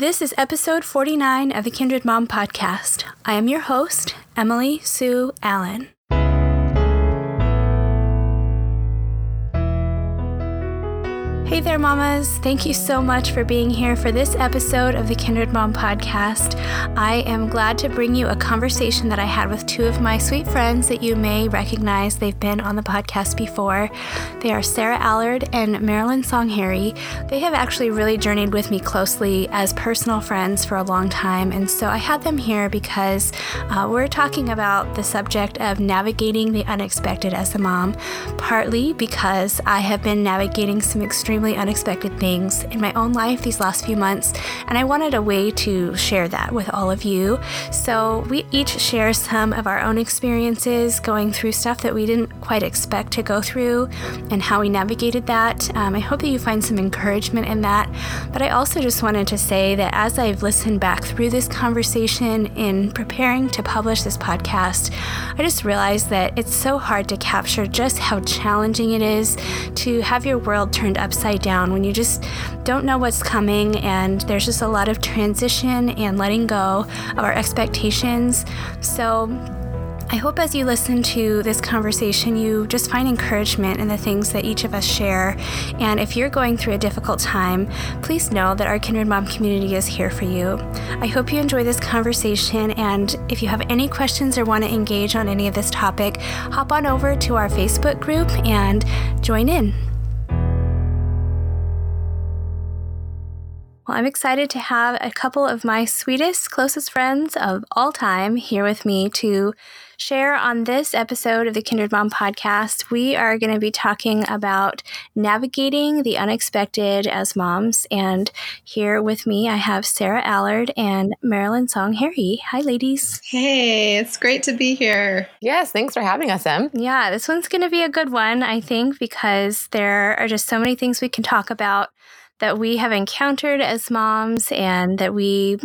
This is episode 49 of the Kindred Mom podcast. I am your host, Emily Sue Allen. Hey there, mamas. Thank you so much for being here for this episode of the Kindred Mom podcast. I am glad to bring you a conversation that I had with two of my sweet friends that you may recognize. They've been on the podcast before. They are Sarah Allard and Marilynn Song Harri. They have actually really journeyed with me closely as personal friends for a long time. And so I had them here because uh, we're talking about the subject of navigating the unexpected as a mom, partly because I have been navigating some extreme extremely unexpected things in my own life these last few months, and I wanted a way to share that with all of you. So we each share some of our own experiences going through stuff that we didn't quite expect to go through and how we navigated that. Um, I hope that you find some encouragement in that. But I also just wanted to say that as I've listened back through this conversation in preparing to publish this podcast, I just realized that it's so hard to capture just how challenging it is to have your world turned upside upside down when you just don't know what's coming and there's just a lot of transition and letting go of our expectations. So, I hope as you listen to this conversation, you just find encouragement in the things that each of us share. And if you're going through a difficult time, please know that our Kindred Mom community is here for you. I hope you enjoy this conversation. And if you have any questions or want to engage on any of this topic, hop on over to our Facebook group and join in. Well, I'm excited to have a couple of my sweetest, closest friends of all time here with me to share on this episode of the Kindred Mom podcast. We are going to be talking about navigating the unexpected as moms. And here with me, I have Sarah Allard and Marilynn Song Harri. Hi, ladies. Hey, it's great to be here. Yes, thanks for having us, Em. Yeah, this one's going to be a good one, I think, because there are just so many things we can talk about that we have encountered as moms and that we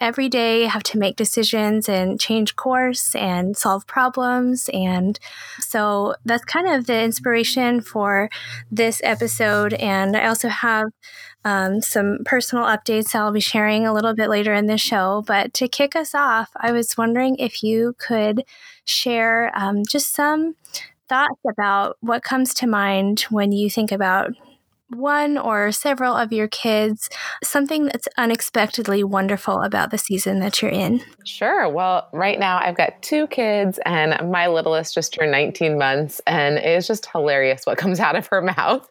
every day have to make decisions and change course and solve problems. And so that's kind of the inspiration for this episode. And I also have um, some personal updates I'll be sharing a little bit later in the show. But to kick us off, I was wondering if you could share um, just some thoughts about what comes to mind when you think about one or several of your kids something that's unexpectedly wonderful about the season that you're in? Sure. Well, right now I've got two kids, and my littlest just turned 19 months, and it's just hilarious what comes out of her mouth.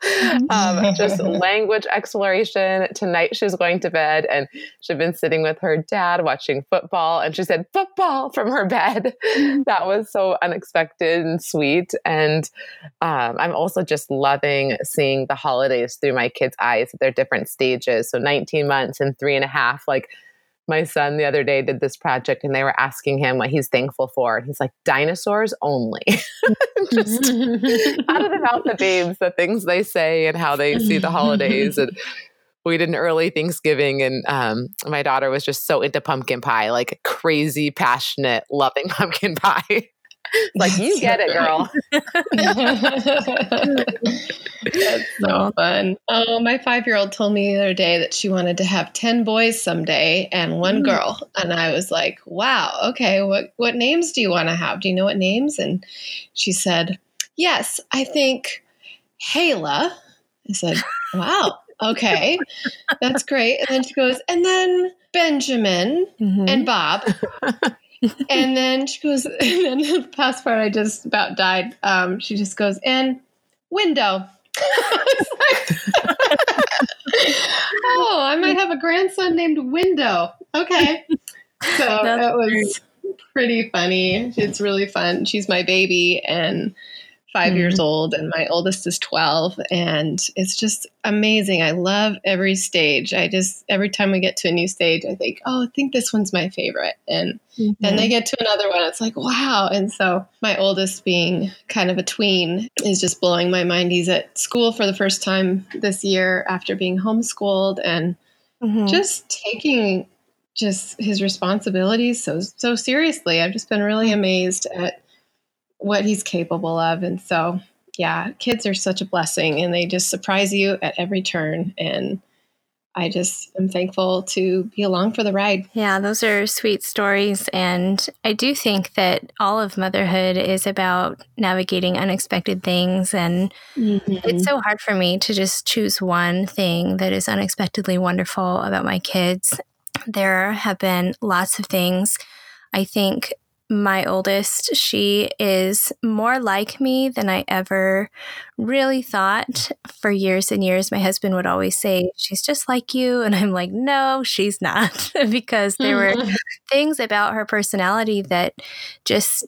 Um, just language exploration. Tonight she's going to bed, and she'd been sitting with her dad watching football, and she said, Football from her bed. that was so unexpected and sweet. And um, I'm also just loving seeing the holidays through my kids' eyes at their different stages. So 19 months and three and a half. Like my son the other day did this project and they were asking him what he's thankful for. And he's like, dinosaurs only. Just out of the mouth of babes, the things they say and how they see the holidays. And we did an early Thanksgiving, and um, my daughter was just so into pumpkin pie, like crazy, passionate, loving pumpkin pie like you get it, girl. That's so fun. Oh, my five year old told me the other day that she wanted to have 10 boys someday and one mm. girl. And I was like, wow, okay, what, what names do you want to have? Do you know what names? And she said, yes, I think Hayla. I said, wow, okay, that's great. And then she goes, and then Benjamin mm-hmm. and Bob and then she goes, and then the past part, I just about died. Um, she just goes, and window. oh, I might have a grandson named Window. Okay. So that was pretty funny. It's really fun. She's my baby, and 5 mm-hmm. years old and my oldest is 12 and it's just amazing i love every stage i just every time we get to a new stage i think oh i think this one's my favorite and mm-hmm. then they get to another one it's like wow and so my oldest being kind of a tween is just blowing my mind he's at school for the first time this year after being homeschooled and mm-hmm. just taking just his responsibilities so so seriously i've just been really mm-hmm. amazed at what he's capable of. And so, yeah, kids are such a blessing and they just surprise you at every turn. And I just am thankful to be along for the ride. Yeah, those are sweet stories. And I do think that all of motherhood is about navigating unexpected things. And mm-hmm. it's so hard for me to just choose one thing that is unexpectedly wonderful about my kids. There have been lots of things. I think my oldest, she is more like me than I ever really thought for years and years. My husband would always say, She's just like you. And I'm like, No, she's not. because there were things about her personality that just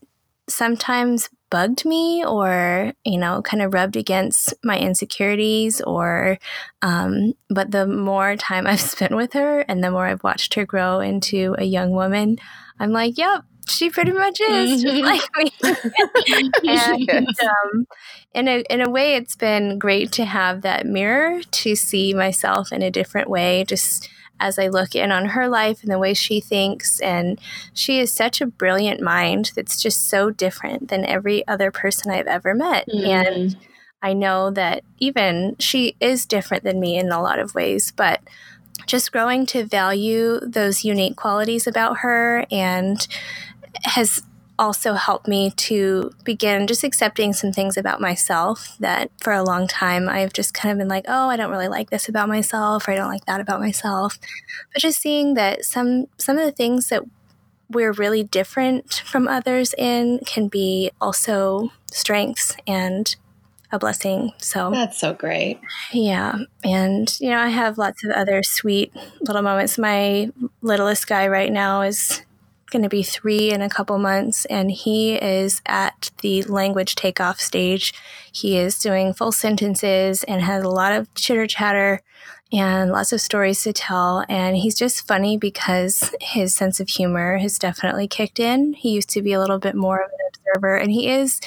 sometimes bugged me or you know kind of rubbed against my insecurities or um, but the more time i've spent with her and the more i've watched her grow into a young woman i'm like yep she pretty much is just like me. and um, in a in a way, it's been great to have that mirror to see myself in a different way. Just as I look in on her life and the way she thinks, and she is such a brilliant mind that's just so different than every other person I've ever met, mm. and. I know that even she is different than me in a lot of ways, but just growing to value those unique qualities about her and has also helped me to begin just accepting some things about myself that for a long time I've just kind of been like, oh, I don't really like this about myself or I don't like that about myself. But just seeing that some some of the things that we're really different from others in can be also strengths and a blessing. So that's so great. Yeah. And, you know, I have lots of other sweet little moments. My littlest guy right now is going to be three in a couple months, and he is at the language takeoff stage. He is doing full sentences and has a lot of chitter chatter and lots of stories to tell. And he's just funny because his sense of humor has definitely kicked in. He used to be a little bit more of an observer, and he is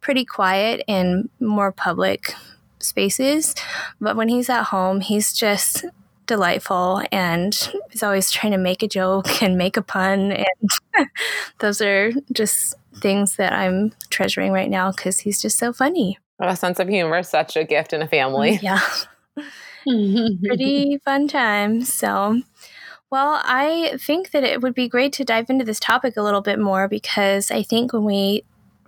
pretty quiet in more public spaces. But when he's at home, he's just delightful and is always trying to make a joke and make a pun. And those are just things that I'm treasuring right now because he's just so funny. a sense of humor, is such a gift in a family. Mm, yeah. Pretty fun time. So, well, I think that it would be great to dive into this topic a little bit more because I think when we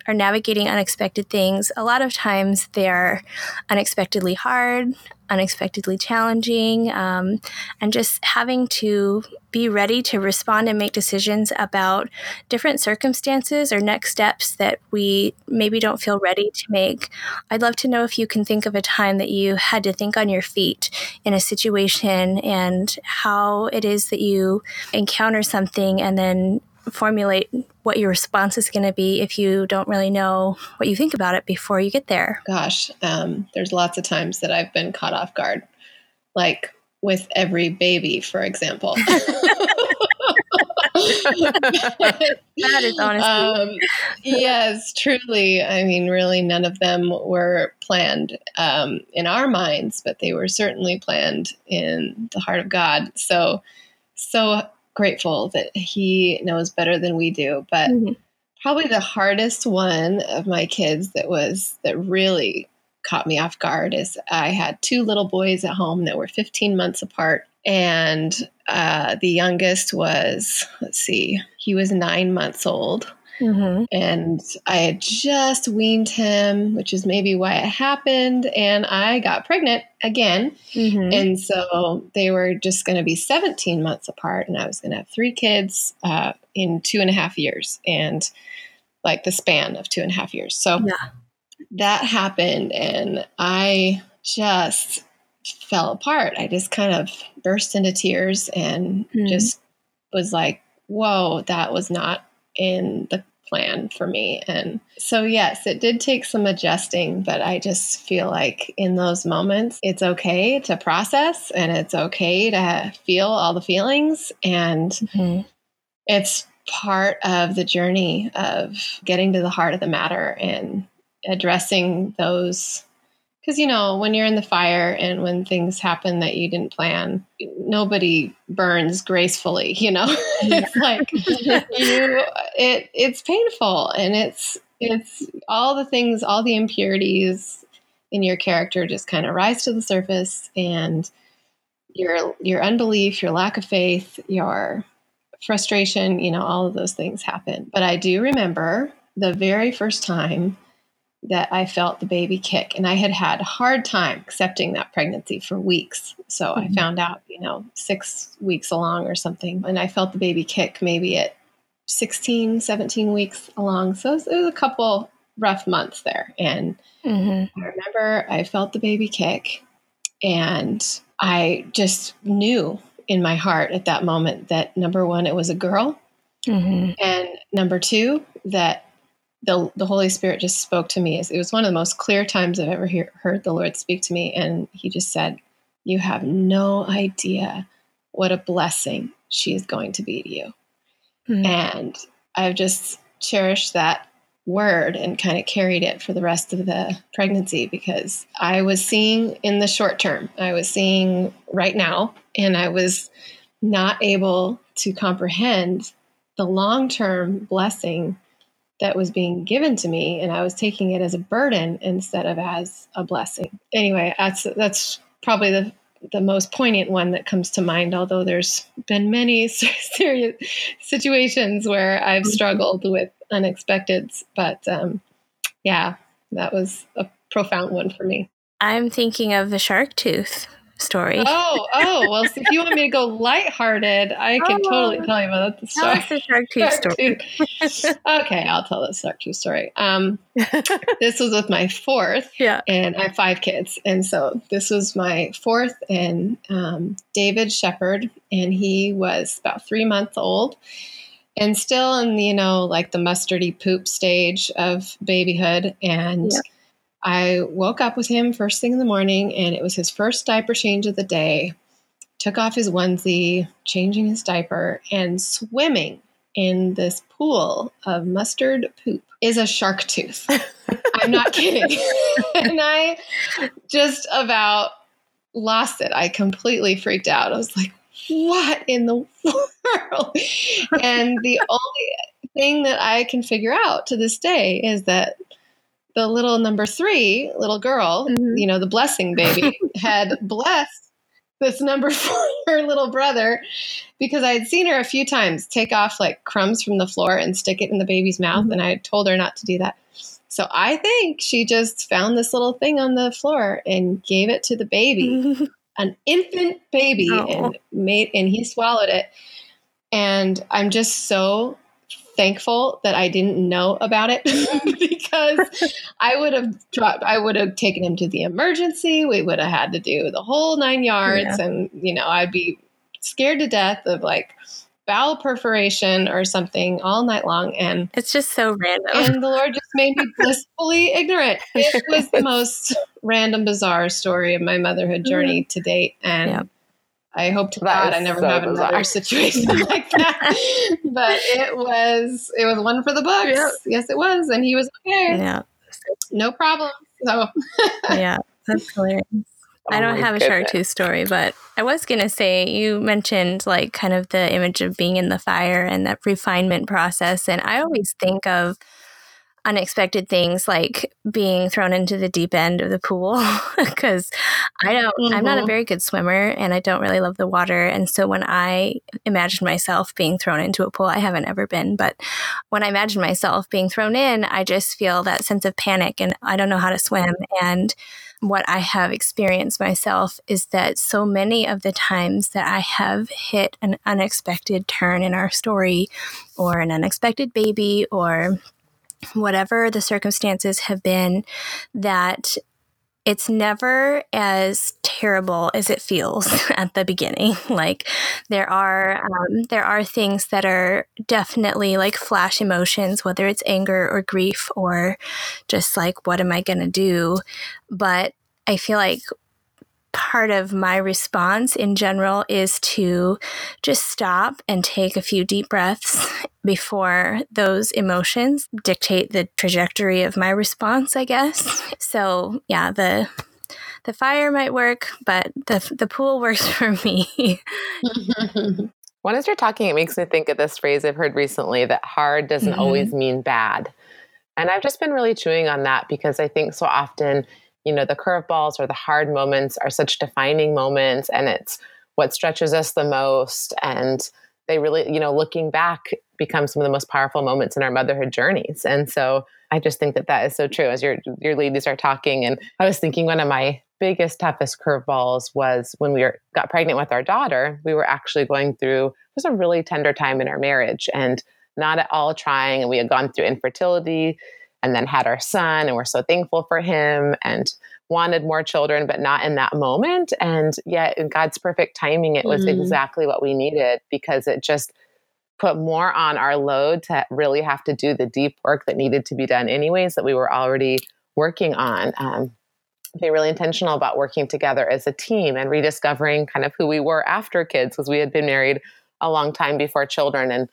are navigating unexpected things, a lot of times they're unexpectedly hard, unexpectedly challenging, um, and just having to be ready to respond and make decisions about different circumstances or next steps that we maybe don't feel ready to make. I'd love to know if you can think of a time that you had to think on your feet in a situation and how it is that you encounter something and then formulate what your response is going to be if you don't really know what you think about it before you get there? Gosh, um, there's lots of times that I've been caught off guard, like with every baby, for example. that is honestly. Um, yes, truly. I mean, really, none of them were planned um, in our minds, but they were certainly planned in the heart of God. So, so grateful that he knows better than we do. But mm-hmm. probably the hardest one of my kids that was that really caught me off guard is I had two little boys at home that were 15 months apart. And uh, the youngest was, let's see, he was nine months old. Mm-hmm. And I had just weaned him, which is maybe why it happened. And I got pregnant again. Mm-hmm. And so they were just going to be 17 months apart. And I was going to have three kids uh, in two and a half years and like the span of two and a half years. So yeah. that happened. And I just fell apart. I just kind of burst into tears and mm-hmm. just was like, whoa, that was not in the plan for me. And so, yes, it did take some adjusting, but I just feel like in those moments, it's okay to process and it's okay to feel all the feelings. And mm-hmm. it's part of the journey of getting to the heart of the matter and addressing those because you know when you're in the fire and when things happen that you didn't plan nobody burns gracefully you know it's like you it it's painful and it's it's all the things all the impurities in your character just kind of rise to the surface and your your unbelief, your lack of faith, your frustration, you know, all of those things happen. But I do remember the very first time that I felt the baby kick. And I had had a hard time accepting that pregnancy for weeks. So mm-hmm. I found out, you know, six weeks along or something. And I felt the baby kick maybe at 16, 17 weeks along. So it was, it was a couple rough months there. And mm-hmm. I remember I felt the baby kick and I just knew in my heart at that moment that number one, it was a girl. Mm-hmm. And number two, that the, the Holy Spirit just spoke to me. It was one of the most clear times I've ever hear, heard the Lord speak to me. And he just said, You have no idea what a blessing she is going to be to you. Mm-hmm. And I've just cherished that word and kind of carried it for the rest of the pregnancy because I was seeing in the short term, I was seeing right now, and I was not able to comprehend the long term blessing that was being given to me and I was taking it as a burden instead of as a blessing. Anyway, that's that's probably the the most poignant one that comes to mind although there's been many serious situations where I've mm-hmm. struggled with unexpecteds but um, yeah, that was a profound one for me. I'm thinking of the shark tooth story. Oh, oh, well, so if you want me to go lighthearted, I can oh, totally tell you about the story. Tell us the shark tooth story. okay, I'll tell the shark tooth story. Um, this was with my fourth, yeah, and I have five kids, and so this was my fourth, and um, David Shepard, and he was about three months old. And still in, you know, like the mustardy poop stage of babyhood. And yeah I woke up with him first thing in the morning, and it was his first diaper change of the day. Took off his onesie, changing his diaper, and swimming in this pool of mustard poop is a shark tooth. I'm not kidding. and I just about lost it. I completely freaked out. I was like, what in the world? and the only thing that I can figure out to this day is that the little number three little girl, mm-hmm. you know, the blessing baby, had blessed this number four little brother because I had seen her a few times take off like crumbs from the floor and stick it in the baby's mouth. Mm-hmm. And I told her not to do that. So I think she just found this little thing on the floor and gave it to the baby, an infant baby, oh. and made and he swallowed it. And I'm just so thankful that I didn't know about it because I would have dropped, I would have taken him to the emergency. We would have had to do the whole nine yards. Yeah. And, you know, I'd be scared to death of like bowel perforation or something all night long. And it's just so random. And the Lord just made me blissfully ignorant. It was the most random, bizarre story of my motherhood journey to date. And yeah. I hope to that God I never so have bizarre. another situation like that. but it was it was one for the books. Yep. Yes, it was, and he was okay. Yeah, no problem. So yeah, that's hilarious. Oh I don't have a shark tooth story, but I was going to say you mentioned like kind of the image of being in the fire and that refinement process. And I always think of unexpected things like being thrown into the deep end of the pool because I don't mm-hmm. I'm not a mm-hmm. very good swimmer and I don't really love the water and so when I imagine myself being thrown into a pool I haven't ever been but when I imagine myself being thrown in I just feel that sense of panic and I don't know how to swim and what I have experienced myself is that so many of the times that I have hit an unexpected turn in our story or an unexpected baby or whatever the circumstances have been, that it's never as terrible as it feels at the beginning. Like there are um, there are things that are definitely like flash emotions, whether it's anger or grief or just like what am I to do? But I feel like part of my response in general is to just stop and take a few deep breaths before those emotions dictate the trajectory of my response, I guess. So, yeah, the the fire might work, but the the pool works for me. when I start talking, it makes me think of this phrase I've heard recently that hard doesn't mm-hmm. always mean bad. And I've just been really chewing on that because I think so often you know the curveballs or the hard moments are such defining moments and it's what stretches us the most and they really you know looking back become some of the most powerful moments in our motherhood journeys. And so i just think that that is so true. As your your ladies are talking and i was thinking one of my biggest toughest curveballs was when we were, got pregnant with our daughter we were actually going through it was a really tender time in our marriage and not at all trying and we had gone through infertility and then had our son and we're so thankful for him and wanted more children but not in that moment and yet in god's perfect timing it was mm-hmm. exactly what we needed because it just put more on our load to really have to do the deep work that needed to be done anyways that we were already working on um, be really intentional about working together as a team and rediscovering kind of who we were after kids because we had been married a long time before children and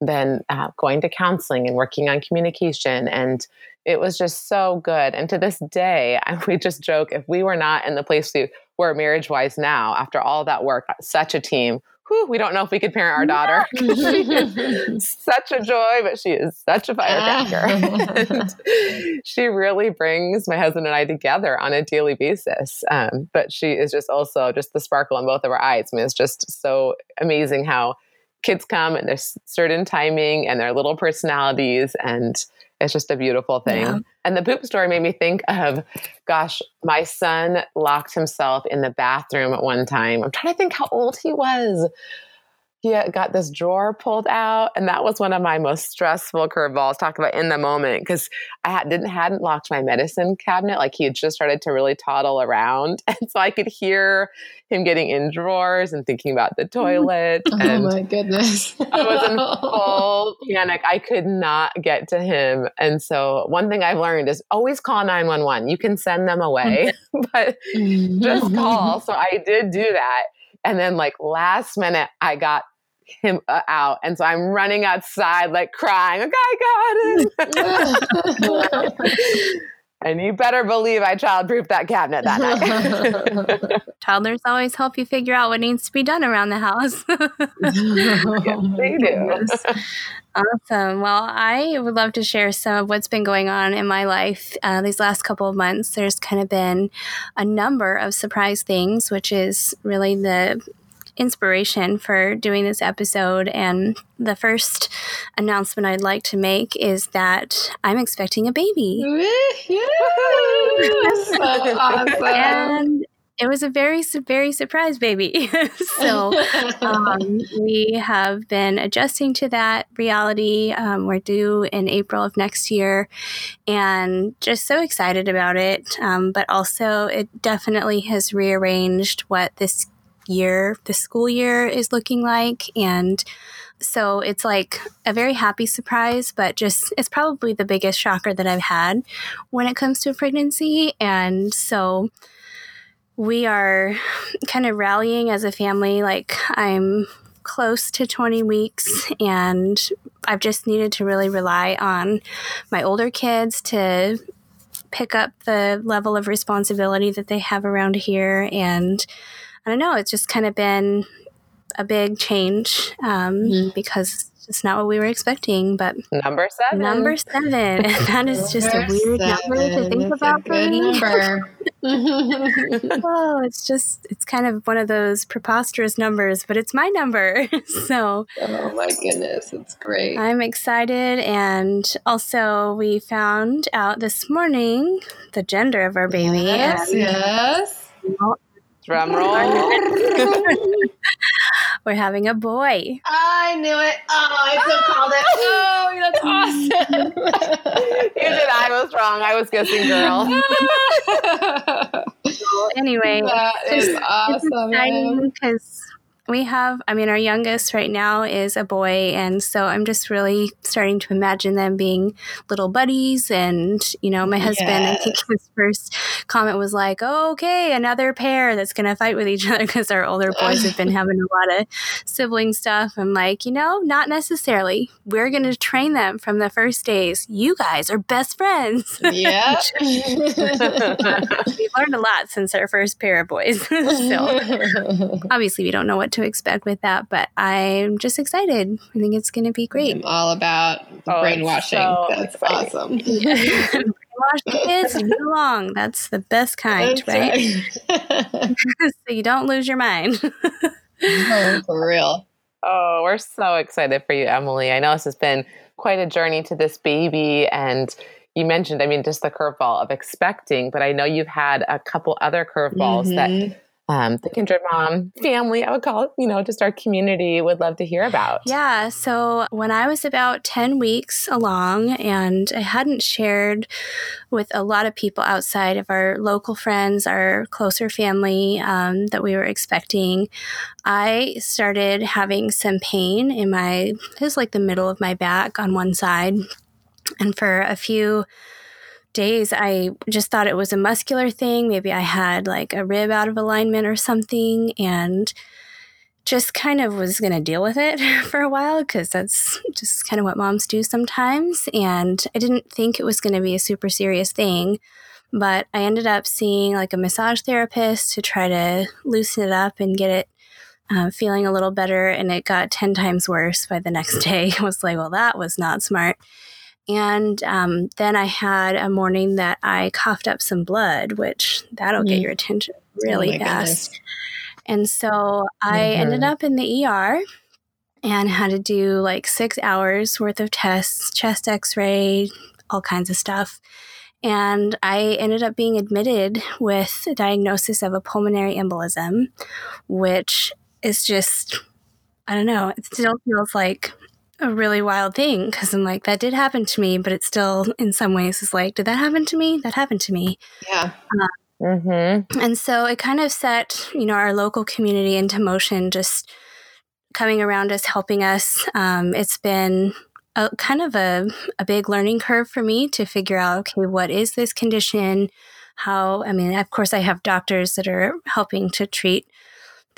then uh, going to counseling and working on communication and it was just so good. And to this day I, we just joke if we were not in the place we were marriage wise now after all that work such a team whew, we don't know if we could parent our daughter. Such a joy but she is such a firecracker. She really brings my husband and i together on a daily basis um, but she is just also just the sparkle in both of our eyes. I mean, it's just so amazing how kids come and there's certain timing and their little personalities and it's just a beautiful thing. Yeah. And the poop story made me think of, gosh, my son locked himself in the bathroom at one time. I'm trying to think how old he was he uh, got this drawer pulled out and that was one of my most stressful curveballs talk about in the moment because i had, didn't hadn't locked my medicine cabinet like he had just started to really toddle around and so i could hear him getting in drawers and thinking about the mm. toilet oh my goodness. I was in full panic. I could not get to him and so one thing i've learned is always call 911 you can send them mm. away but mm, just call. So i did do that and then, like, last minute, I got him uh, out. And so I'm running outside, like, crying, like, I got it. and you better believe I childproofed that cabinet that night. Toddlers always help you figure out what needs to be done around the house. yes, they do. Awesome. Well, I would love to share some of what's been going on in my life uh, these last couple of months. There's kind of been a number of surprise things, which is really the inspiration for doing this episode. And the first announcement I'd like to make is that I'm expecting a baby. Yes! awesome. And it was a very very surprise baby. So um, we have been adjusting to that reality um, we're due in april of next year and just so excited about it. Um, but also it definitely has rearranged what this year the school year is looking like. And so it's like a very happy surprise, but just it's probably the biggest shocker that I've had when it comes to pregnancy. And so we are kind of rallying as a family. Like, I'm close to 20 weeks, and I've just needed to really rely on my older kids to pick up the level of responsibility that they have around here. And I don't know, it's just kind of been a big change um, mm-hmm. because it's not what we were expecting, but number seven. Number seven. And that is just a weird seven. number to think it's about for me. Number. oh, it's just it's kind of one of those preposterous numbers, but it's my number. so Oh my goodness, it's great. I'm excited and also we found out this morning the gender of our baby. Yes, yes. Drum roll. We're having a boy. I knew it. Oh, I so called it. Oh, that's awesome. you did. I was wrong. I was guessing girl. anyway, that is awesome. Because we have, I mean, our youngest right now is a boy. And so I'm just really starting to imagine them being little buddies. And, you know, my husband, yes. I think his first comment was like, oh, okay, another pair that's going to fight with each other because our older boys have been having a lot of sibling stuff. I'm like, you know, not necessarily. We're going to train them from the first days. You guys are best friends. Yeah. We've learned a lot since our first pair of boys. so obviously, we don't know what to to expect with that, but I'm just excited. I think it's going to be great. I'm all about oh, brainwashing. So That's exciting. awesome. Brainwash the kids and get along. That's the best kind, That's right? right. so you don't lose your mind. oh, for real. Oh, we're so excited for you, Emily. I know this has been quite a journey to this baby. And you mentioned, I mean, just the curveball of expecting, but I know you've had a couple other curveballs mm-hmm. that um, the Kindred Mom family, I would call it, you know, just our community would love to hear about. Yeah. So when I was about 10 weeks along and I hadn't shared with a lot of people outside of our local friends, our closer family um, that we were expecting, I started having some pain in my, it was like the middle of my back on one side. And for a few days, I just thought it was a muscular thing. Maybe I had like a rib out of alignment or something, and just kind of was going to deal with it for a while because that's just kind of what moms do sometimes. And I didn't think it was going to be a super serious thing. But I ended up seeing like a massage therapist to try to loosen it up and get it uh, feeling a little better. And it got 10 times worse by the next day. I was like, well, that was not smart. And um, then I had a morning that I coughed up some blood, which that'll mm. get your attention really oh fast. Goodness. And so I mm-hmm. ended up in the ER and had to do like six hours worth of tests, chest x ray, all kinds of stuff. And I ended up being admitted with a diagnosis of a pulmonary embolism, which is just, I don't know, it still feels like a really wild thing because I'm like, that did happen to me, but it still, in some ways, is like, did that happen to me? That happened to me. Yeah. Uh, mm-hmm. And so it kind of set, you know, our local community into motion, just coming around us, helping us. Um, it's been a, kind of a, a big learning curve for me to figure out, okay, what is this condition? How, I mean, of course, I have doctors that are helping to treat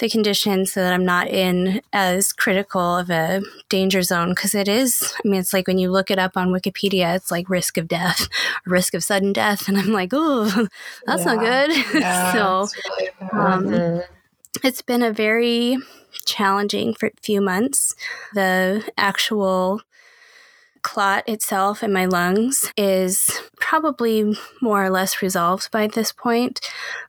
the condition so that I'm not in as critical of a danger zone because it is. I mean, it's like when you look it up on Wikipedia, it's like risk of death, risk of sudden death, and I'm like, oh, that's yeah. not good. Yeah, so, really um, mm-hmm. it's been a very challenging for few months. The actual clot itself in my lungs is probably more or less resolved by this point,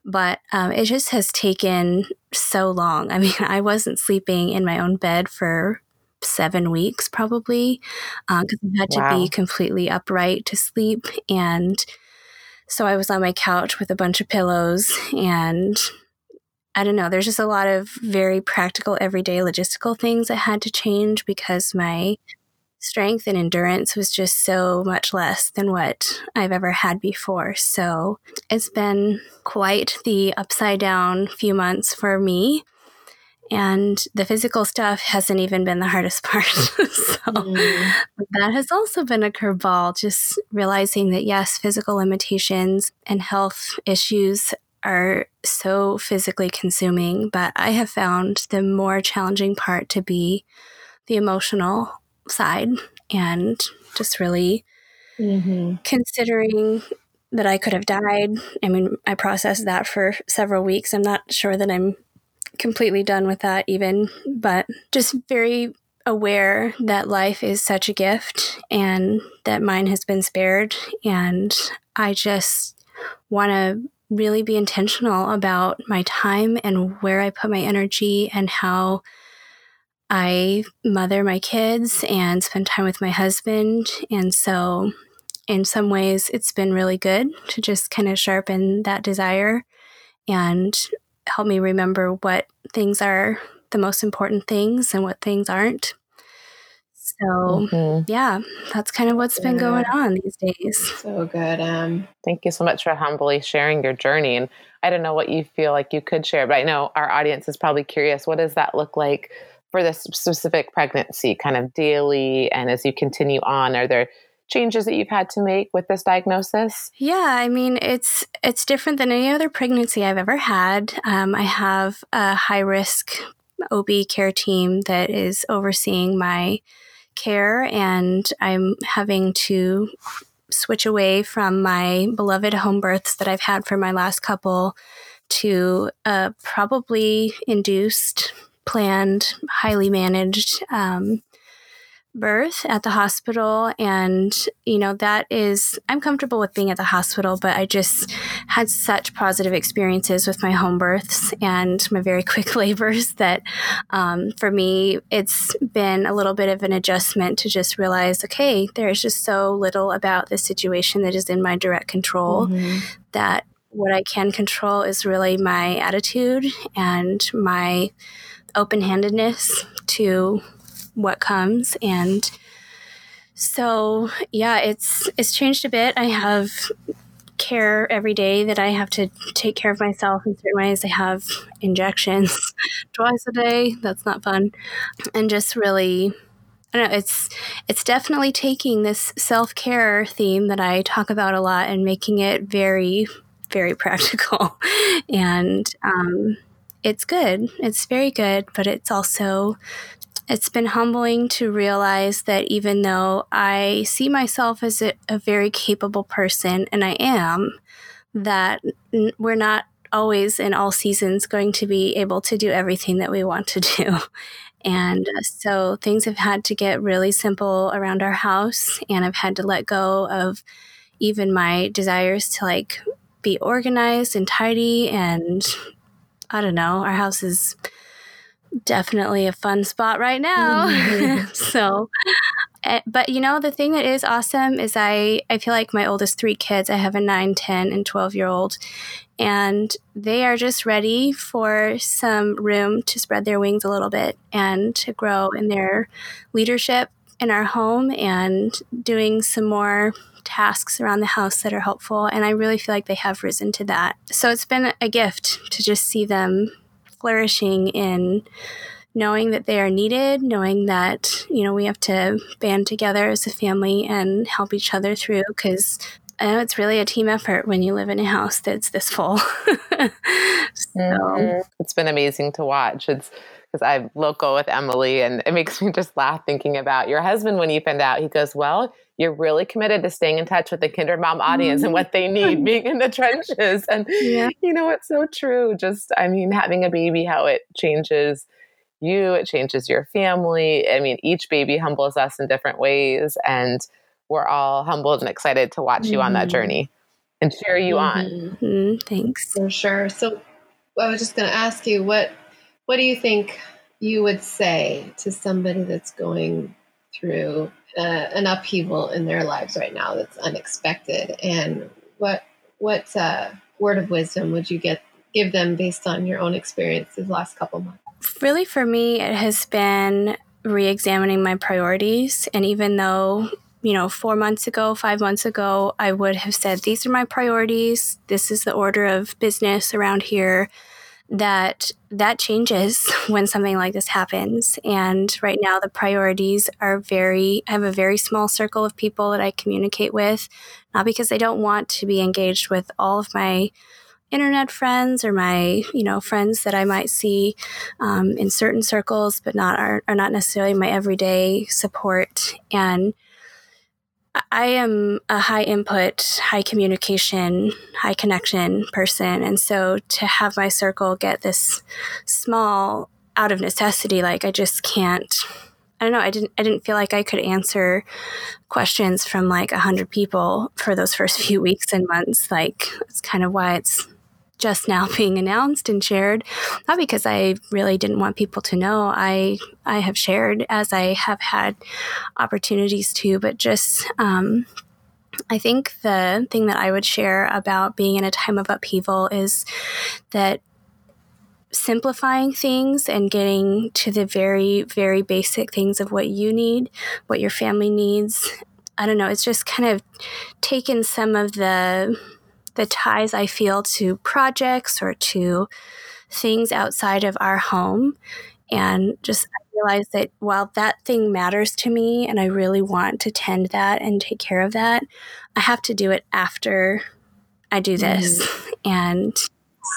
but um, it just has taken so long. I mean, I wasn't sleeping in my own bed for seven weeks probably because uh, I had wow. to be completely upright to sleep. And so I was on my couch with a bunch of pillows and I don't know, there's just a lot of very practical, everyday logistical things that had to change because my strength and endurance was just so much less than what I've ever had before. So it's been quite the upside down few months for me. And the physical stuff hasn't even been the hardest part. so mm. that has also been a curveball, just realizing that yes, physical limitations and health issues are so physically consuming, but I have found the more challenging part to be the emotional side and just really mm-hmm. considering that I could have died. I mean, I processed that for several weeks. I'm not sure that I'm completely done with that even, but just very aware that life is such a gift and that mine has been spared. And I just want to really be intentional about my time and where I put my energy and how I mother my kids and spend time with my husband. And so, in some ways, it's been really good to just kind of sharpen that desire and help me remember what things are the most important things and what things aren't. So, mm-hmm. yeah, that's kind of what's been going on these days. So good. Um, Thank you so much for humbly sharing your journey. And I don't know what you feel like you could share, but I know our audience is probably curious. What does that look like for this specific pregnancy, kind of daily and as you continue on? Are there changes that you've had to make with this diagnosis? Yeah, I mean it's it's different than any other pregnancy I've ever had. Um, I have a high risk OB care team that is overseeing my care, and I'm having to switch away from my beloved home births that I've had for my last couple to a probably induced planned, highly managed um, birth at the hospital and you know that is i'm comfortable with being at the hospital but i just had such positive experiences with my home births and my very quick labors that um, for me it's been a little bit of an adjustment to just realize okay there's just so little about this situation that is in my direct control mm-hmm. that what i can control is really my attitude and my open-handedness to what comes. And so yeah it's it's changed a bit. I have care every day that i have to take care of myself in certain ways. I have injections twice a day. That's not fun. And just really I don't know, it's it's definitely taking this self-care theme that I talk about a lot and making it very very practical. And um, it's good it's very good but it's also it's been humbling to realize that even though I see myself as a, a very capable person, and I am, that n- we're not always in all seasons going to be able to do everything that we want to do. And uh, so things have had to get really simple around our house, and I've had to let go of even my desires to like be organized and tidy. And I don't know, our house is definitely a fun spot right now. Mm-hmm. so, eh, but you know, the thing that is awesome is I, I feel like my oldest three kids, I have a 9, 10, and 12 year old, and they are just ready for some room to spread their wings a little bit and to grow in their leadership in our home and doing some more tasks around the house that are helpful. And I really feel like they have risen to that. So it's been a gift to just see them flourishing in knowing that they are needed, knowing that, you know, we have to band together as a family and help each other through because I know it's really a team effort when you live in a house that's this full. so. mm-hmm. It's been amazing to watch. It's because I'm local with Emily, and it makes me just laugh thinking about your husband when you found out. He goes, Well, you're really committed to staying in touch with the Kindred Mom audience mm-hmm. and what they need, being in the trenches. And yeah. you know, it's so true. Just, I mean, having a baby, how it changes you, it changes your family. I mean, each baby humbles us in different ways. And we're all humbled and excited to watch mm-hmm. you on that mm-hmm. journey and cheer you mm-hmm. on. Thanks. For sure. So I was just going to ask you, what what do you think you would say to somebody that's going through uh, an upheaval in their lives right now that's unexpected? And what what uh, word of wisdom would you get give them based on your own experience the last couple months? Really, for me, it has been re-examining my priorities, and even though you know, four months ago, five months ago, I would have said, These are my priorities. This is the order of business around here that that changes when something like this happens. And right now the priorities are very i have a very small circle of people that i communicate with not because i don't want to be engaged with all of my internet friends or my you know friends that i might see um, in certain circles but not are, are not necessarily my everyday support. And I am a high input, high communication, high connection person. And so to have my circle get this small out of necessity, like I just can't I don't know, I didn't I didn't feel like I could answer questions from like a hundred people for those first few weeks and months. Like it's kind of why it's just now being announced and shared not because i really didn't want people to know i i have shared as i have had opportunities to but just um, I think the thing that I would share about being in a time of upheaval is that simplifying things and getting to the very, very basic things of what you need, what your family needs. I don't know, it's just kind of taken some of the the ties I feel to projects or to things outside of our home. And just I realize that while that thing matters to me and I really want to tend that and take care of that, I have to do it after I do this. Mm. And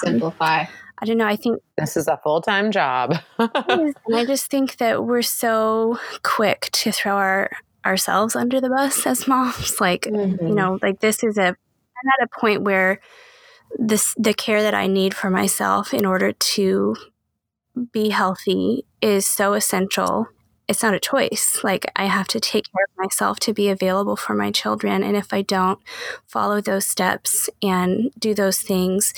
simplify. I don't know. I think this is a full time job. and I just think that we're so quick to throw our ourselves under the bus as moms. Like, mm-hmm. you know, like this is a I'm at a point where this the care that I need for myself in order to be healthy is so essential it's not a choice. Like I have to take care of myself to be available for my children. And if I don't follow those steps and do those things,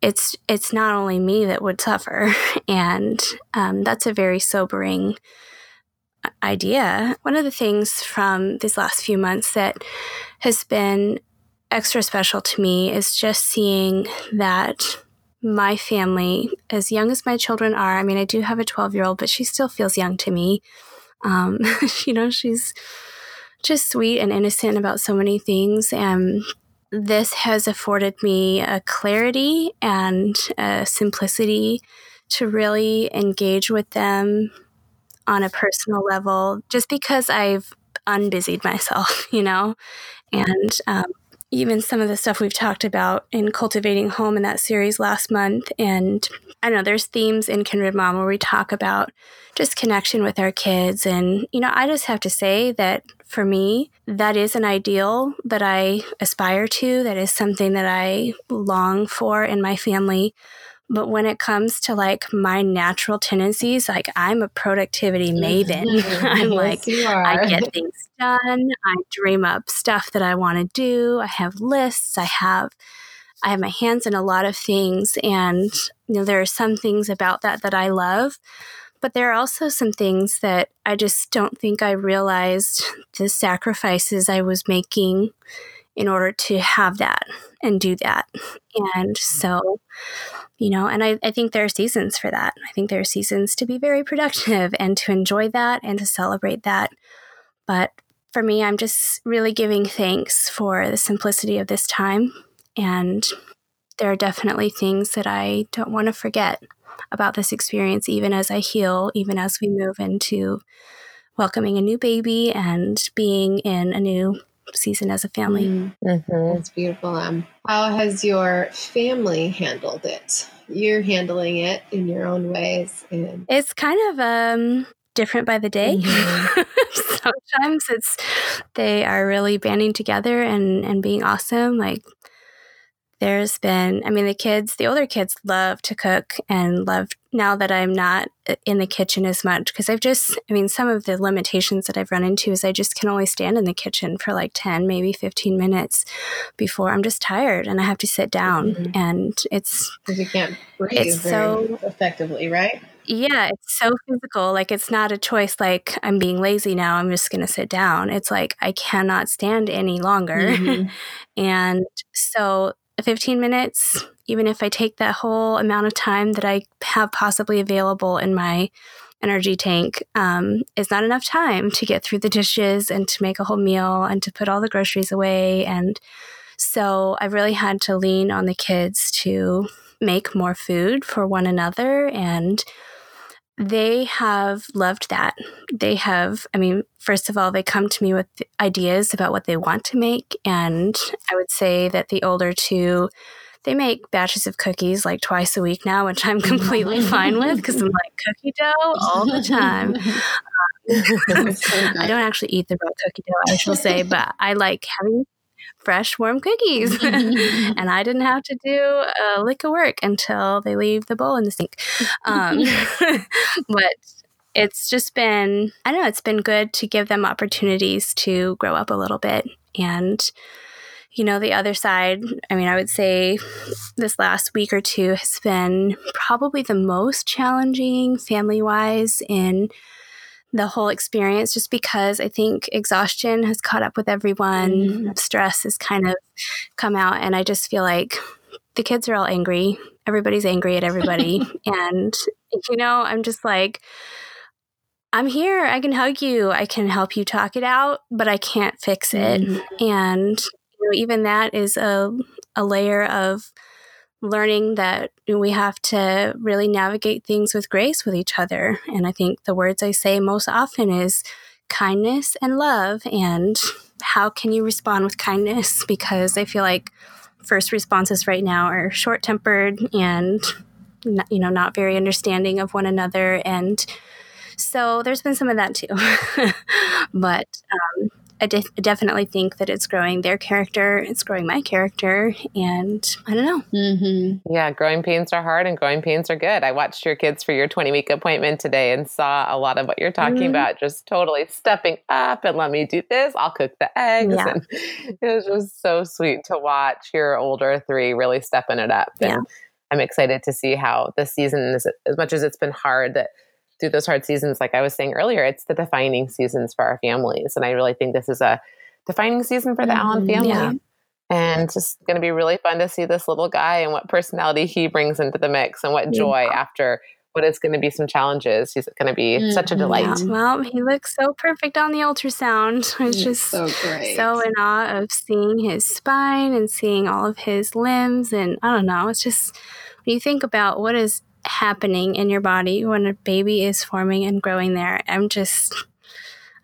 it's it's not only me that would suffer. And um, that's a very sobering idea. One of the things from these last few months that has been extra special to me is just seeing that my family, as young as my children are, I mean, I do have a 12 year old, but she still feels young to me. Um, you know, she's just sweet and innocent about so many things. And this has afforded me a clarity and a simplicity to really engage with them on a personal level just because I've unbusied myself, you know? And um, even some of the stuff we've talked about in Cultivating Home in that series last month. And I know, there's themes in Kindred Mom where we talk about just connection with our kids. And, you know, I just have to say that for me, that is an ideal that I aspire to. That is something that I long for in my family. But when it comes to like my natural tendencies, like I'm a productivity mm-hmm. maven. I'm like, I get things done. I dream up stuff that I want to do. I have lists. I have, I have my hands in a lot of things. And, you know, there are some things about that that I love. But there are also some things that I just don't think I realized the sacrifices I was making in order to have that and do that. And so, you know, and I, I think there are seasons for that. I think there are seasons to be very productive and to enjoy that and to celebrate that. But for me, I'm just really giving thanks for the simplicity of this time. And there are definitely things that I don't want to forget about this experience, even as I heal, even as we move into welcoming a new baby and being in a new season as a family. Mm-hmm. That's beautiful. Um, how has your family handled it? You're handling it in your own ways, and it's kind of um, different by the day. Mm-hmm. Sometimes it's they are really banding together and and being awesome. Like there's been i mean the kids the older kids love to cook and love now that i'm not in the kitchen as much because i've just i mean some of the limitations that i've run into is i just can only stand in the kitchen for like 10 maybe 15 minutes before i'm just tired and i have to sit down mm-hmm. and it's because you can't breathe it's so effectively right yeah, it's so physical. Like it's not a choice like I'm being lazy now, I'm just going to sit down. It's like I cannot stand any longer. Mm-hmm. and so 15 minutes, even if I take that whole amount of time that I have possibly available in my energy tank, um, is not enough time to get through the dishes and to make a whole meal and to put all the groceries away. And so I really had to lean on the kids to make more food for one another and they have loved that. They have, I mean, first of all, they come to me with ideas about what they want to make. And I would say that the older two, they make batches of cookies like twice a week now, which I'm completely fine with because I'm like cookie dough all the time. Um, I don't actually eat the raw cookie dough, I shall say, but I like having fresh, warm cookies. and I didn't have to do a lick of work until they leave the bowl in the sink. Um, but it's just been, I don't know, it's been good to give them opportunities to grow up a little bit. And, you know, the other side, I mean, I would say this last week or two has been probably the most challenging family wise in the whole experience just because I think exhaustion has caught up with everyone. Mm-hmm. Stress has kind of come out. And I just feel like the kids are all angry. Everybody's angry at everybody. and, you know, I'm just like, I'm here. I can hug you. I can help you talk it out, but I can't fix it. Mm-hmm. And, you know, even that is a, a layer of learning that we have to really navigate things with grace with each other. And I think the words I say most often is kindness and love. And how can you respond with kindness? Because I feel like first responses right now are short tempered and, you know, not very understanding of one another. And so there's been some of that too. but um, I de- definitely think that it's growing their character, it's growing my character, and I don't know. Mm-hmm. Yeah, growing pains are hard and growing pains are good. I watched your kids for your 20 week appointment today and saw a lot of what you're talking mm-hmm. about, just totally stepping up and let me do this. I'll cook the eggs. Yeah. And it was just so sweet to watch your older three really stepping it up. And yeah. I'm excited to see how this season is, as much as it's been hard that through those hard seasons, like I was saying earlier, it's the defining seasons for our families. And I really think this is a defining season for the mm-hmm, Allen family. Yeah. And it's just going to be really fun to see this little guy and what personality he brings into the mix and what joy yeah. after what is going to be some challenges. He's going to be mm-hmm. such a delight. Yeah. Well, he looks so perfect on the ultrasound. I was just so great. So in awe of seeing his spine and seeing all of his limbs. And I don't know, it's just when you think about what is happening in your body when a baby is forming and growing there. I'm just,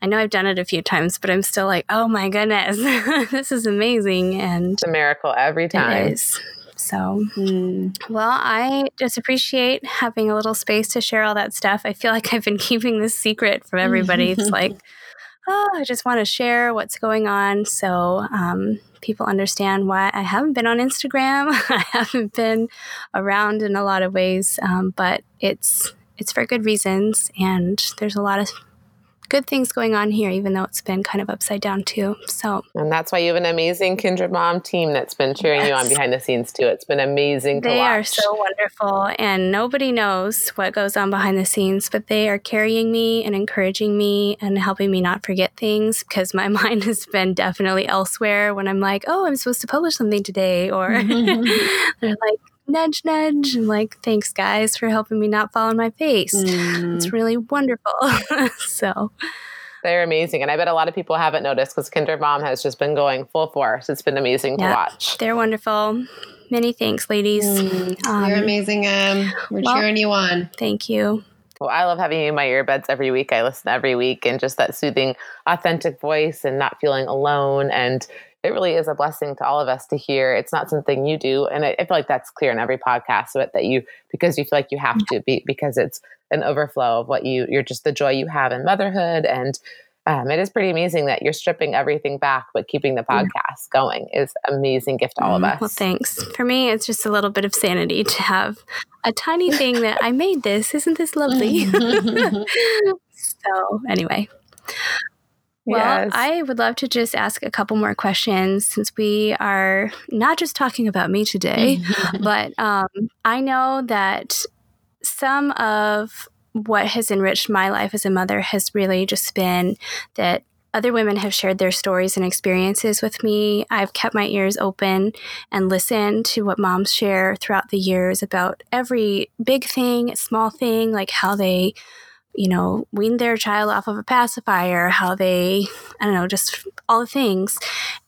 I know I've done it a few times, but I'm still like, oh my goodness, this is amazing. And it's a miracle every time. It is. So, mm. well, I just appreciate having a little space to share all that stuff. I feel like I've been keeping this secret from everybody. it's like, oh, I just want to share what's going on. So, um, people understand why I haven't been on Instagram. I haven't been around in a lot of ways, um, but it's it's for good reasons, and there's a lot of good things going on here, even though it's been kind of upside down too. So, and that's why you have an amazing Kindred Mom team that's been cheering yes. you on behind the scenes too. It's been amazing they are so wonderful, and nobody knows what goes on behind the scenes, but they are carrying me and encouraging me and helping me not forget things because my mind has been definitely elsewhere when I'm like, oh, I'm supposed to publish something today, or they're like, nudge, nudge. I'm like, thanks, guys, for helping me not fall on my face. Mm. It's really wonderful. so they're amazing. And I bet a lot of people haven't noticed because Kindred Mom has just been going full force. It's been amazing to watch. They're wonderful. Many thanks, ladies. Mm, um, you're amazing, Em. We're well, cheering you on. Thank you. Well, I love having you in my earbuds every week. I listen every week and just that soothing, authentic voice and not feeling alone and it really is a blessing to all of us to hear. It's not something you do, and I, I feel like that's clear in every podcast. But that you because you feel like you have to be because it's an overflow of what you you're just the joy you have in motherhood and. Um, it is pretty amazing that you're stripping everything back, but keeping the podcast going is amazing gift to all of mm, us. Well, thanks. For me, it's just a little bit of sanity to have a tiny thing that I made this. Isn't this lovely? so, anyway, well, yes. I would love to just ask a couple more questions since we are not just talking about me today, but um, I know that some of what has enriched my life as a mother has really just been that other women have shared their stories and experiences with me. I've kept my ears open and listened to what moms share throughout the years about every big thing, small thing, like how they you know, wean their child off of a pacifier, how they, I don't know, just all the things.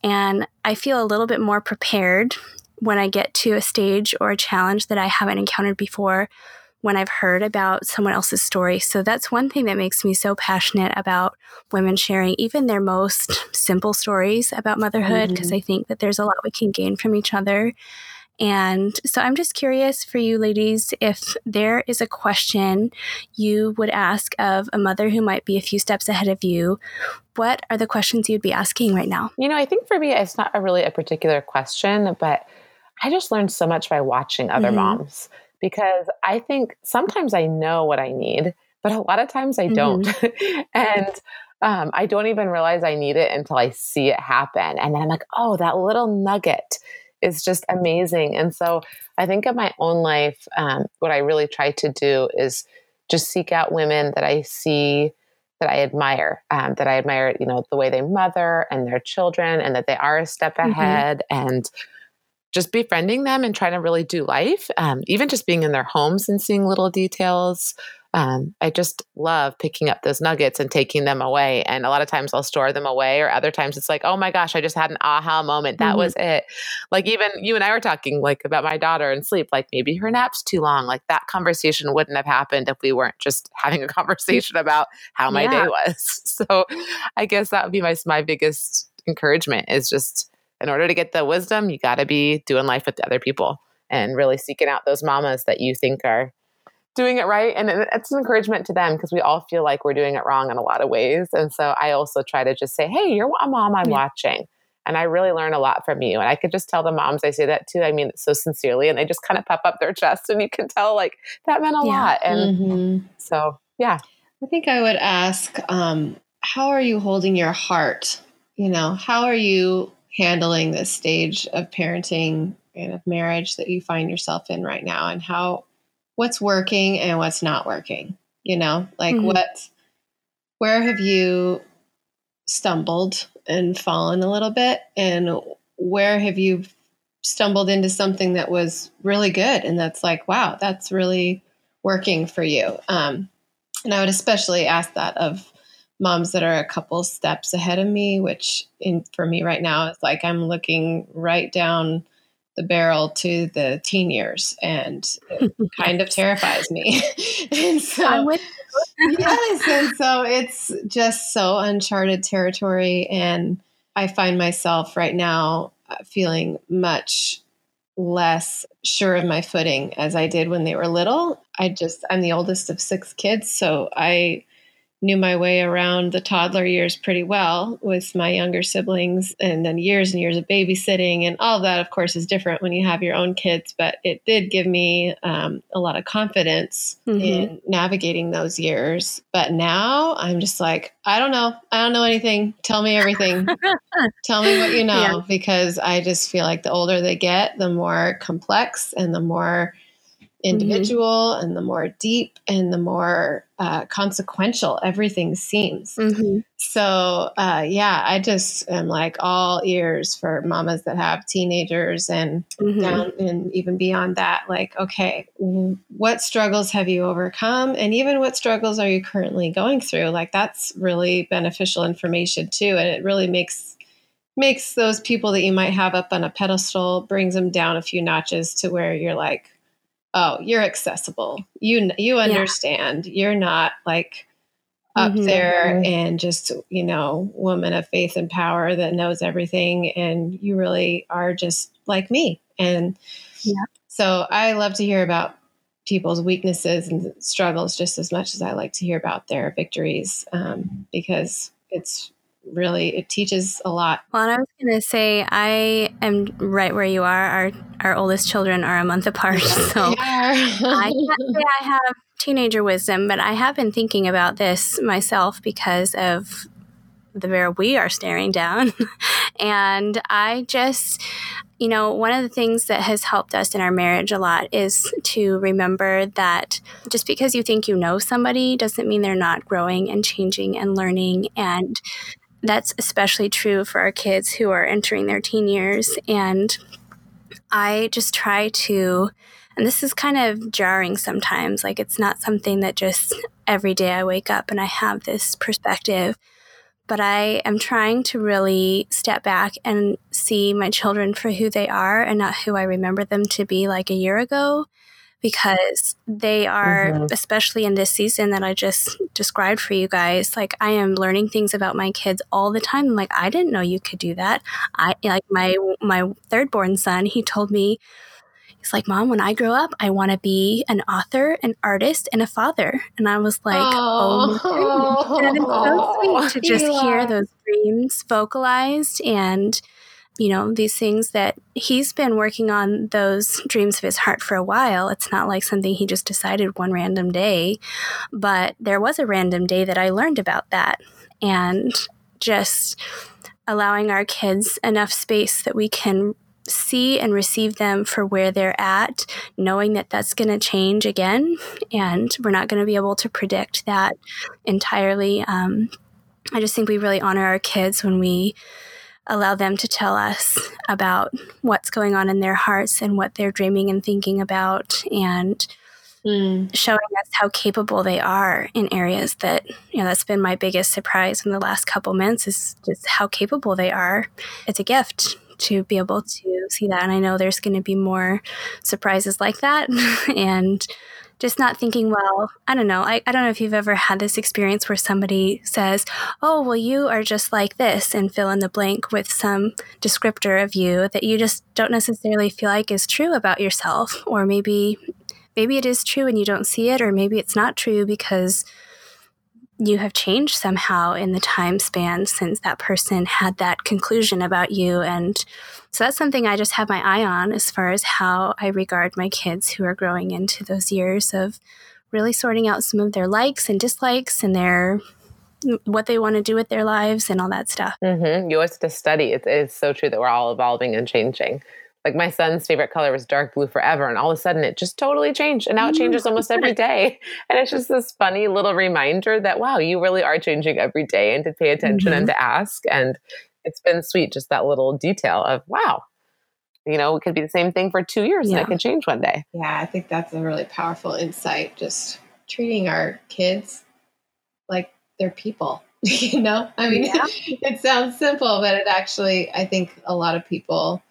And I feel a little bit more prepared when I get to a stage or a challenge that I haven't encountered before when I've heard about someone else's story. So that's one thing that makes me so passionate about women sharing even their most simple stories about motherhood, because mm-hmm. I think that there's a lot we can gain from each other. And so I'm just curious for you ladies if there is a question you would ask of a mother who might be a few steps ahead of you. What are the questions you'd be asking right now? You know, I think for me, it's not a really a particular question, but I just learned so much by watching other mm-hmm. moms because I think sometimes I know what I need, but a lot of times I don't. Mm-hmm. and um, I don't even realize I need it until I see it happen. And then I'm like, oh, that little nugget is just amazing. And so I think in my own life, um, what I really try to do is just seek out women that I see that I admire, um, that I admire, you know, the way they mother and their children, and that they are a step mm-hmm. ahead, mm-hmm. and just befriending them and trying to really do life. Um, even just being in their homes and seeing little details um, I just love picking up those nuggets and taking them away. And a lot of times I'll store them away, or other times it's like, oh my gosh, I just had an aha moment. That mm-hmm. was it. Like even you and I were talking like about my daughter and sleep. Like maybe her nap's too long. Like that conversation wouldn't have happened if we weren't just having a conversation about how my yeah. day was. So I guess that would be my my biggest encouragement is just in order to get the wisdom, you got to be doing life with other people and really seeking out those mamas that you think are doing it right. And it's an encouragement to them because we all feel like we're doing it wrong in a lot of ways. And so I also try to just say, hey, you're a mom I'm yeah. watching. And I really learn a lot from you. And I could just tell the moms I say that too. I mean it so sincerely. And they just kind of puff up their chest and you can tell like that meant a yeah. lot. And mm-hmm. so, yeah. I think I would ask, um, how are you holding your heart? You know, how are you handling this stage of parenting and of marriage that you find yourself in right now? And how, what's working and what's not working? You know, like mm-hmm. what, where have you stumbled and fallen a little bit? And where have you stumbled into something that was really good and that's like, wow, that's really working for you? Um, and I would especially ask that of moms that are a couple steps ahead of me, which in for me right now is like I'm looking right down the barrel to the teen years and it kind of terrifies me. and so yes, and so it's just so uncharted territory and I find myself right now uh, feeling much less sure of my footing as I did when they were little. I just I'm the oldest of six kids, so I knew my way around the toddler years pretty well with my younger siblings and then years and years of babysitting and all that of course is different when you have your own kids but it did give me um, a lot of confidence mm-hmm. in navigating those years but now i'm just like i don't know i don't know anything tell me everything tell me what you know yeah. because i just feel like the older they get the more complex and the more. Individual mm-hmm. and the more deep and the more uh, consequential everything seems. Mm-hmm. So, uh, yeah, I just am like all ears for mamas that have teenagers and mm-hmm. down and even beyond that. Like, okay, what struggles have you overcome? And even what struggles are you currently going through? Like, that's really beneficial information too. And it really makes makes those people that you might have up on a pedestal brings them down a few notches to where you're like oh you're accessible you you understand yeah. you're not like up mm-hmm. there and just you know woman of faith and power that knows everything and you really are just like me and yeah. so i love to hear about people's weaknesses and struggles just as much as i like to hear about their victories um, because it's really it teaches a lot. Well, and I was going to say I am right where you are. Our our oldest children are a month apart, so I can't say I have teenager wisdom, but I have been thinking about this myself because of the bear we are staring down, and I just. You know, one of the things that has helped us in our marriage a lot is to remember that just because you think you know somebody doesn't mean they're not growing and changing and learning. And that's especially true for our kids who are entering their teen years. And I just try to, and this is kind of jarring sometimes, like it's not something that just every day I wake up and I have this perspective. But I am trying to really step back and see my children for who they are and not who I remember them to be like a year ago because they are, mm-hmm. especially in this season that I just described for you guys, like I am learning things about my kids all the time. Like I didn't know you could do that. I like my my third born son. He told me. He's like, Mom, when I grow up, I want to be an author, an artist, and a father. And I was like, Oh, oh that is so sweet to just yeah. hear those dreams vocalized and you know, these things that he's been working on those dreams of his heart for a while. It's not like something he just decided one random day, but there was a random day that I learned about that. And just allowing our kids enough space that we can see and receive them for where they're at, knowing that that's going to change again. And we're not going to be able to predict that entirely. Um, I just think we really honor our kids when we allow them to tell us about what's going on in their hearts and what they're dreaming and thinking about and mm. showing us how capable they are in areas that you know that's been my biggest surprise in the last couple months is just how capable they are. It's a gift to be able to see that. And i know there's going to be more surprises like that. And just not thinking, well, I don't know. I, I don't know if you've ever had this experience where somebody says, oh, well, you are just like this, and fill in the blank with some descriptor of you that you just don't necessarily feel like is true about yourself, or maybe maybe it is true and you don't see it, or maybe it's not true because you have changed somehow in the time span since that person had that conclusion about you. And so that's something I just have my eye on as far as how I regard my kids who are growing into those years of really sorting out some of their likes and dislikes and their what they want to do with their lives and all that stuff. Mm-hmm. You always have to study. It's so true that we're all evolving and changing like my son's favorite color was dark blue forever and all of a sudden it just totally changed and now it changes almost every day and it's just this funny little reminder that wow you really are changing every day and to pay attention mm-hmm. and to ask and it's been sweet just that little detail of wow you know it could be the same thing for two years yeah. and it could change one day yeah i think that's a really powerful insight just treating our kids like they're people you know i mean yeah. it sounds simple but it actually i think a lot of people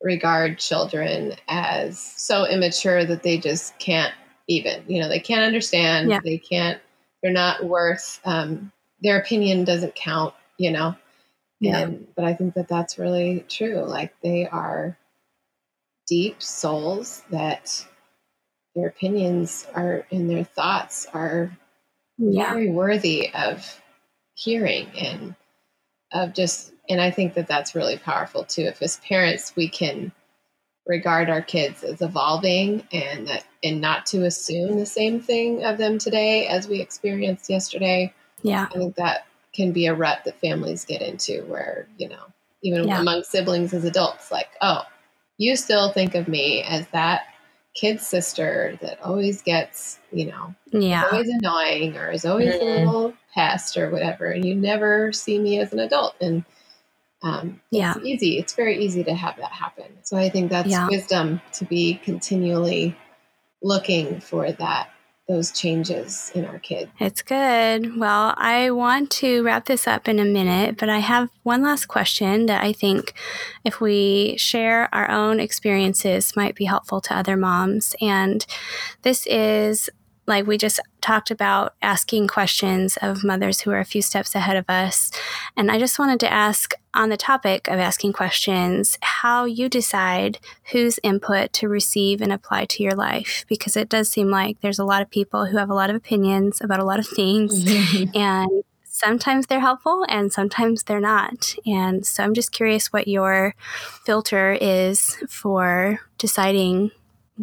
regard children as so immature that they just can't even you know they can't understand yeah. they can't they're not worth um, their opinion doesn't count you know yeah. and but i think that that's really true like they are deep souls that their opinions are and their thoughts are yeah. very worthy of hearing and of just and I think that that's really powerful too. If as parents we can regard our kids as evolving and that and not to assume the same thing of them today as we experienced yesterday. Yeah. I think that can be a rut that families get into where, you know, even yeah. among siblings as adults, like, oh, you still think of me as that kid sister that always gets, you know, yeah. always annoying or is always mm-hmm. a little pest or whatever. And you never see me as an adult. And um, yeah. it's easy. It's very easy to have that happen. So I think that's yeah. wisdom to be continually looking for that those changes in our kids. It's good. Well, I want to wrap this up in a minute, but I have one last question that I think if we share our own experiences might be helpful to other moms. And this is like we just talked about asking questions of mothers who are a few steps ahead of us. And I just wanted to ask on the topic of asking questions, how you decide whose input to receive and apply to your life. Because it does seem like there's a lot of people who have a lot of opinions about a lot of things. and sometimes they're helpful and sometimes they're not. And so I'm just curious what your filter is for deciding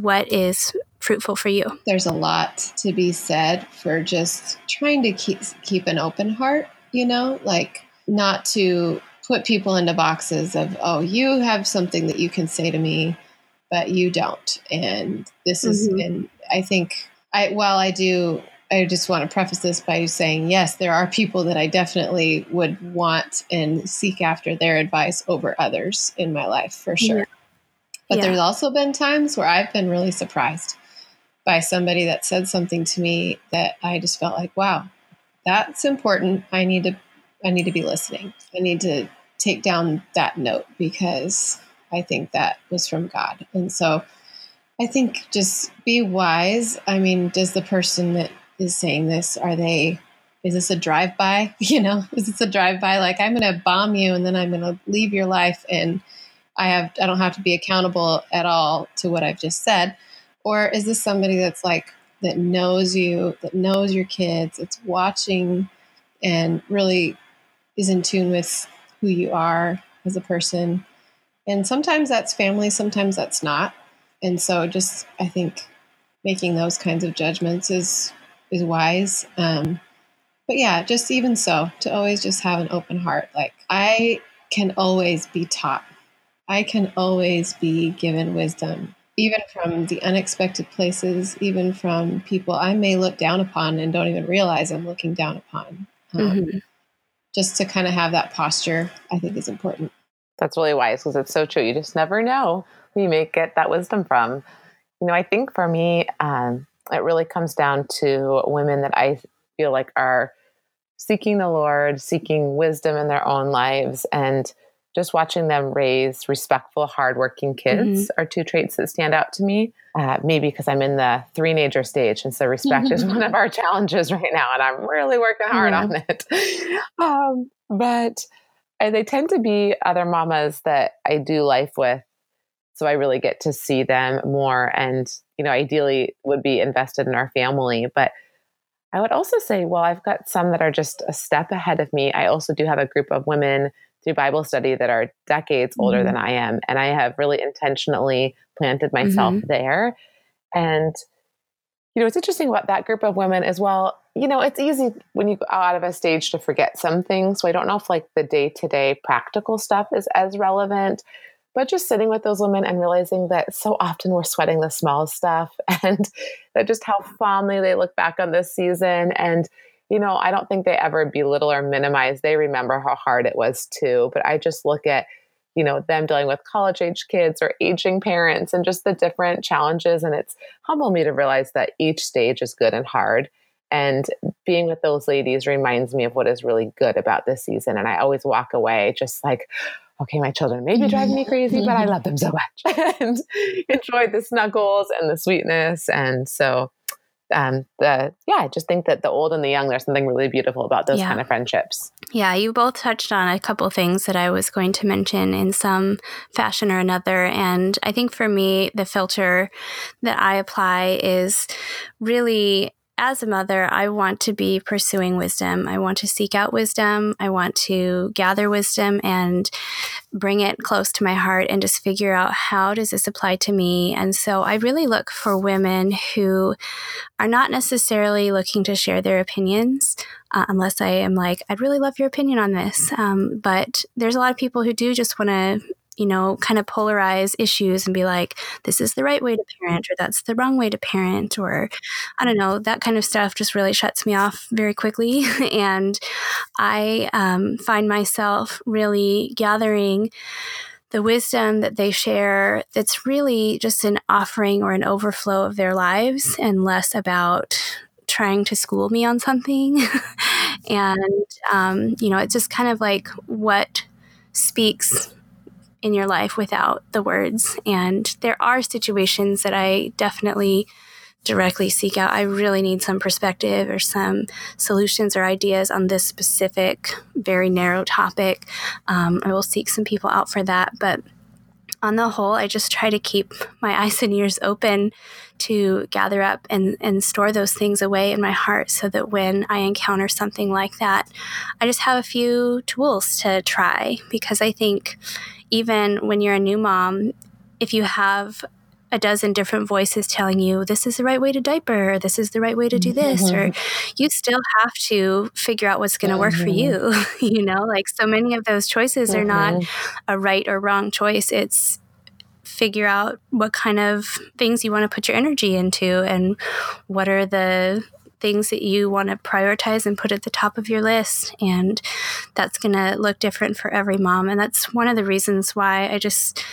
what is fruitful for you? There's a lot to be said for just trying to keep keep an open heart, you know, like not to put people into boxes of, oh, you have something that you can say to me, but you don't. And this is mm-hmm. and I think I while I do I just want to preface this by saying, yes, there are people that I definitely would want and seek after their advice over others in my life for sure. Yeah. But yeah. there's also been times where I've been really surprised by somebody that said something to me that I just felt like, wow, that's important. I need to I need to be listening. I need to take down that note because I think that was from God. And so I think just be wise. I mean, does the person that is saying this, are they is this a drive by? You know, is this a drive by like I'm going to bomb you and then I'm going to leave your life and I have I don't have to be accountable at all to what I've just said? Or is this somebody that's like that knows you, that knows your kids, it's watching and really is in tune with who you are as a person? And sometimes that's family, sometimes that's not. And so just I think making those kinds of judgments is is wise. Um, but yeah, just even so, to always just have an open heart. Like I can always be taught I can always be given wisdom, even from the unexpected places, even from people I may look down upon and don't even realize I'm looking down upon. Um, mm-hmm. Just to kind of have that posture, I think is important. That's really wise because it's so true. You just never know who you may get that wisdom from. You know, I think for me, um, it really comes down to women that I feel like are seeking the Lord, seeking wisdom in their own lives, and just watching them raise respectful, hardworking kids mm-hmm. are two traits that stand out to me. Uh, maybe because I'm in the threenager stage, and so respect is one of our challenges right now, and I'm really working hard yeah. on it. Um, but they tend to be other mamas that I do life with So I really get to see them more and, you know, ideally would be invested in our family. But I would also say, well, I've got some that are just a step ahead of me. I also do have a group of women through Bible study that are decades older mm-hmm. than I am. And I have really intentionally planted myself mm-hmm. there. And, you know, it's interesting about that group of women as well, you know, it's easy when you go out of a stage to forget some things. So I don't know if like the day to day practical stuff is as relevant, but just sitting with those women and realizing that so often we're sweating the small stuff and that just how fondly they look back on this season. And, you know, I don't think they ever belittle or minimize. They remember how hard it was too. But I just look at, you know, them dealing with college age kids or aging parents and just the different challenges. And it's humbled me to realize that each stage is good and hard. And being with those ladies reminds me of what is really good about this season. And I always walk away just like, okay, my children may be driving me crazy, but I love them so much and enjoyed the snuggles and the sweetness. And so, um, the yeah, I just think that the old and the young, there's something really beautiful about those yeah. kind of friendships. Yeah, you both touched on a couple things that I was going to mention in some fashion or another. And I think for me, the filter that I apply is really as a mother, I want to be pursuing wisdom. I want to seek out wisdom. I want to gather wisdom and bring it close to my heart and just figure out how does this apply to me. And so I really look for women who are not necessarily looking to share their opinions, uh, unless I am like, I'd really love your opinion on this. Um, but there's a lot of people who do just want to you know, kind of polarize issues and be like, this is the right way to parent, or that's the wrong way to parent, or I don't know, that kind of stuff just really shuts me off very quickly. and I um, find myself really gathering the wisdom that they share that's really just an offering or an overflow of their lives and less about trying to school me on something. and, um, you know, it's just kind of like what speaks in your life without the words. And there are situations that I definitely directly seek out. I really need some perspective or some solutions or ideas on this specific, very narrow topic. Um, I will seek some people out for that. But on the whole, I just try to keep my eyes and ears open to gather up and, and store those things away in my heart so that when I encounter something like that, I just have a few tools to try because I think even when you're a new mom, if you have a dozen different voices telling you this is the right way to diaper or this is the right way to do this mm-hmm. or you still have to figure out what's going to mm-hmm. work for mm-hmm. you you know like so many of those choices mm-hmm. are not mm-hmm. a right or wrong choice it's figure out what kind of things you want to put your energy into and what are the things that you want to prioritize and put at the top of your list. And that's going to look different for every mom. And that's one of the reasons why I just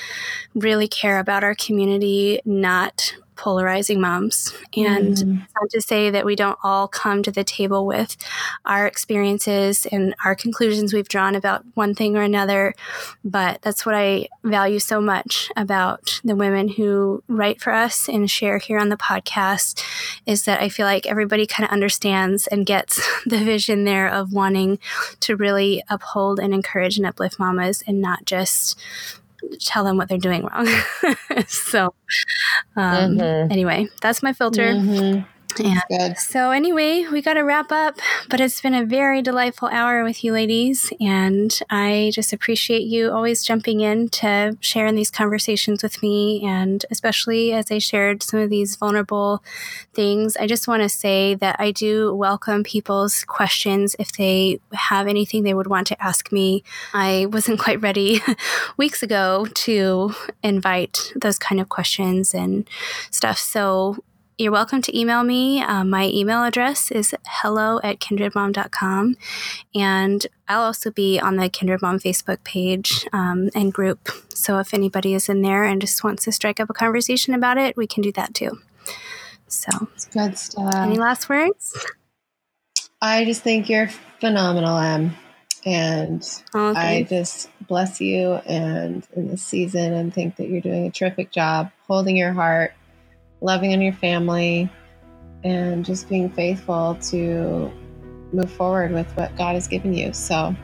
really care about our community not polarizing moms. And mm. not to say that we don't all come to the table with our experiences and our conclusions we've drawn about one thing or another, but that's what I value so much about the women who write for us and share here on the podcast is that I feel like everybody kind of understands and gets the vision there of wanting to really uphold and encourage and uplift mamas and not just tell them what they're doing wrong. so, um, mm-hmm. anyway, that's my filter. Mm-hmm. And so, anyway, we got to wrap up, but it's been a very delightful hour with you ladies. And I just appreciate you always jumping in to share in these conversations with me. And especially as I shared some of these vulnerable things, I just want to say that I do welcome people's questions if they have anything they would want to ask me. I wasn't quite ready weeks ago to invite those kind of questions and stuff. So, you're welcome to email me. Uh, my email address is hello at kindredmom.com. And I'll also be on the Kindred Mom Facebook page um, and group. So if anybody is in there and just wants to strike up a conversation about it, we can do that too. So, good stuff. Any last words? I just think you're phenomenal, Em. And oh, I just bless you and in this season and think that you're doing a terrific job holding your heart loving on your family, and just being faithful to move forward with what God has given you. So,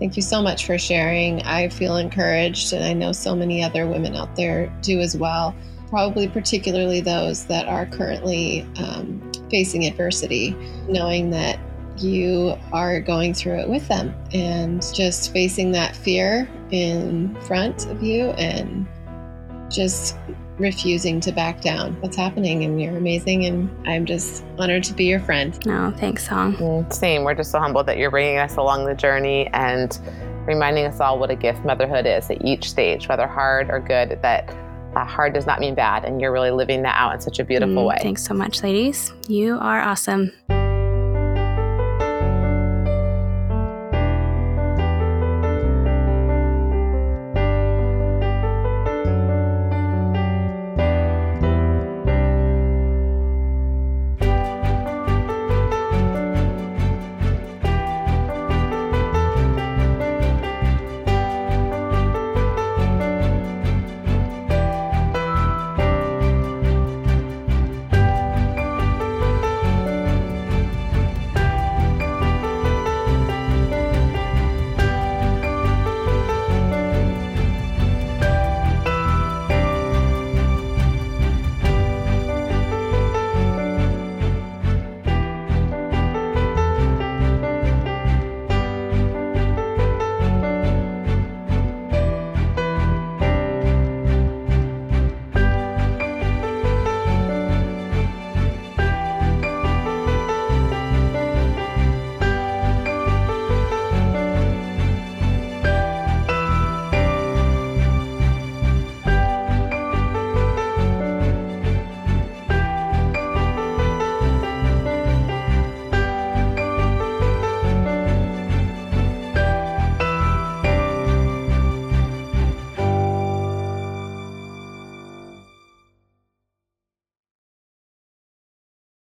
Thank you so much for sharing. I feel encouraged, and I know so many other women out there do as well. Probably, particularly those that are currently um, facing adversity, knowing that you are going through it with them and just facing that fear in front of you and just refusing to back down. What's happening? And you're amazing. And I'm just honored to be your friend. No, thanks, Song. Mm, same. We're just so humbled that you're bringing us along the journey and reminding us all what a gift motherhood is at each stage, whether hard or good, that uh, hard does not mean bad. And you're really living that out in such a beautiful mm, way. Thanks so much, ladies. You are awesome.